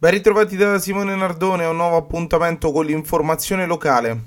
Ben ritrovati da Simone Nardone a un nuovo appuntamento con l'informazione locale.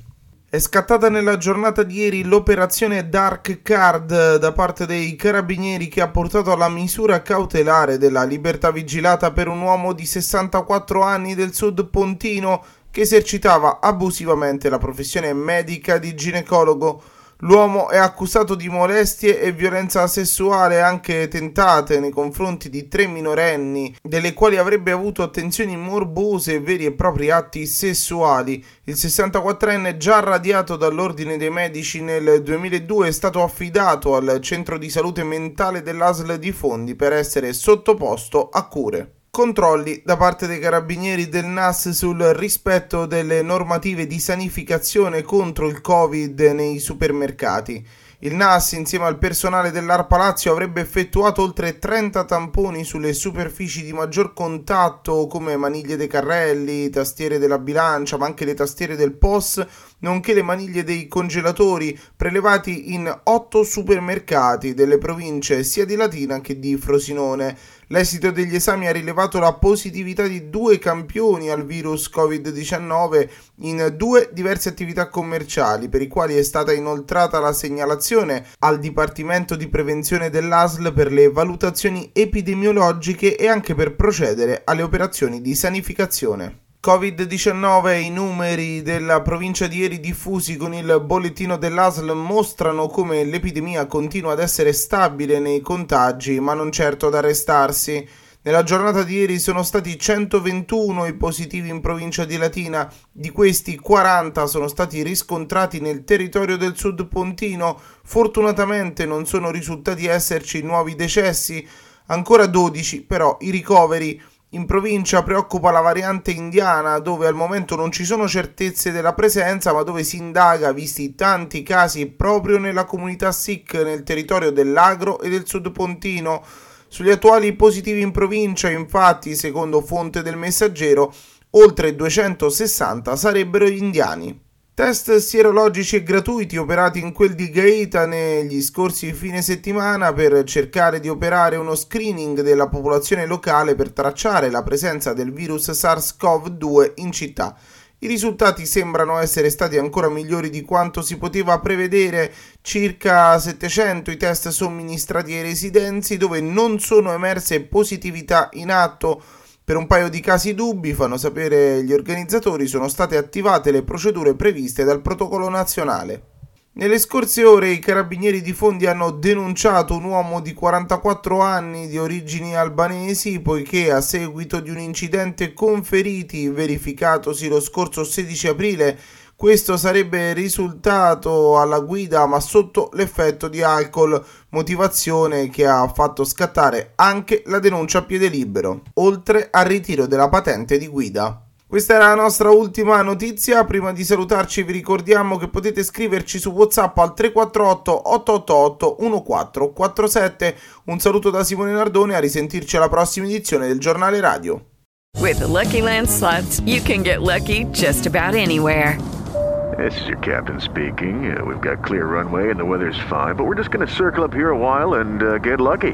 È scattata nella giornata di ieri l'operazione Dark Card da parte dei carabinieri che ha portato alla misura cautelare della libertà vigilata per un uomo di 64 anni del sud pontino che esercitava abusivamente la professione medica di ginecologo. L'uomo è accusato di molestie e violenza sessuale anche tentate nei confronti di tre minorenni, delle quali avrebbe avuto attenzioni morbose e veri e propri atti sessuali. Il 64enne, già radiato dall'Ordine dei Medici nel 2002, è stato affidato al centro di salute mentale dell'ASL di Fondi per essere sottoposto a cure controlli da parte dei carabinieri del NAS sul rispetto delle normative di sanificazione contro il Covid nei supermercati. Il NAS, insieme al personale dell'Arpa Lazio, avrebbe effettuato oltre 30 tamponi sulle superfici di maggior contatto come maniglie dei carrelli, tastiere della bilancia, ma anche le tastiere del POS, nonché le maniglie dei congelatori, prelevati in 8 supermercati delle province sia di Latina che di Frosinone. L'esito degli esami ha rilevato la positività di due campioni al virus Covid-19 in due diverse attività commerciali, per i quali è stata inoltrata la segnalazione al Dipartimento di Prevenzione dell'ASL per le valutazioni epidemiologiche e anche per procedere alle operazioni di sanificazione. Covid-19 i numeri della provincia di ieri diffusi con il bollettino dell'ASL mostrano come l'epidemia continua ad essere stabile nei contagi, ma non certo ad arrestarsi. Nella giornata di ieri sono stati 121 i positivi in provincia di Latina, di questi 40 sono stati riscontrati nel territorio del sud pontino, fortunatamente non sono risultati esserci nuovi decessi, ancora 12 però i ricoveri. In provincia preoccupa la variante indiana, dove al momento non ci sono certezze della presenza, ma dove si indaga, visti tanti casi proprio nella comunità Sikh nel territorio dell'Agro e del Sud Pontino. Sugli attuali positivi in provincia, infatti, secondo fonte del messaggero, oltre 260 sarebbero indiani. Test sierologici e gratuiti operati in quel di Gaeta negli scorsi fine settimana per cercare di operare uno screening della popolazione locale per tracciare la presenza del virus SARS-CoV-2 in città. I risultati sembrano essere stati ancora migliori di quanto si poteva prevedere, circa 700 i test somministrati ai residenti dove non sono emerse positività in atto per un paio di casi dubbi, fanno sapere gli organizzatori, sono state attivate le procedure previste dal protocollo nazionale. Nelle scorse ore i carabinieri di Fondi hanno denunciato un uomo di 44 anni di origini albanesi poiché a seguito di un incidente con feriti verificatosi lo scorso 16 aprile questo sarebbe risultato alla guida ma sotto l'effetto di alcol, motivazione che ha fatto scattare anche la denuncia a piede libero, oltre al ritiro della patente di guida. Questa era la nostra ultima notizia. Prima di salutarci vi ricordiamo che potete scriverci su WhatsApp al 348 888 1447. Un saluto da Simone Nardone a risentirci alla prossima edizione del giornale radio. With Lucky Land slots, you can get lucky just about anywhere. This is your captain speaking. Uh, we've got clear runway and the weather's fine, but we're just going to circle up here a while and uh, get lucky.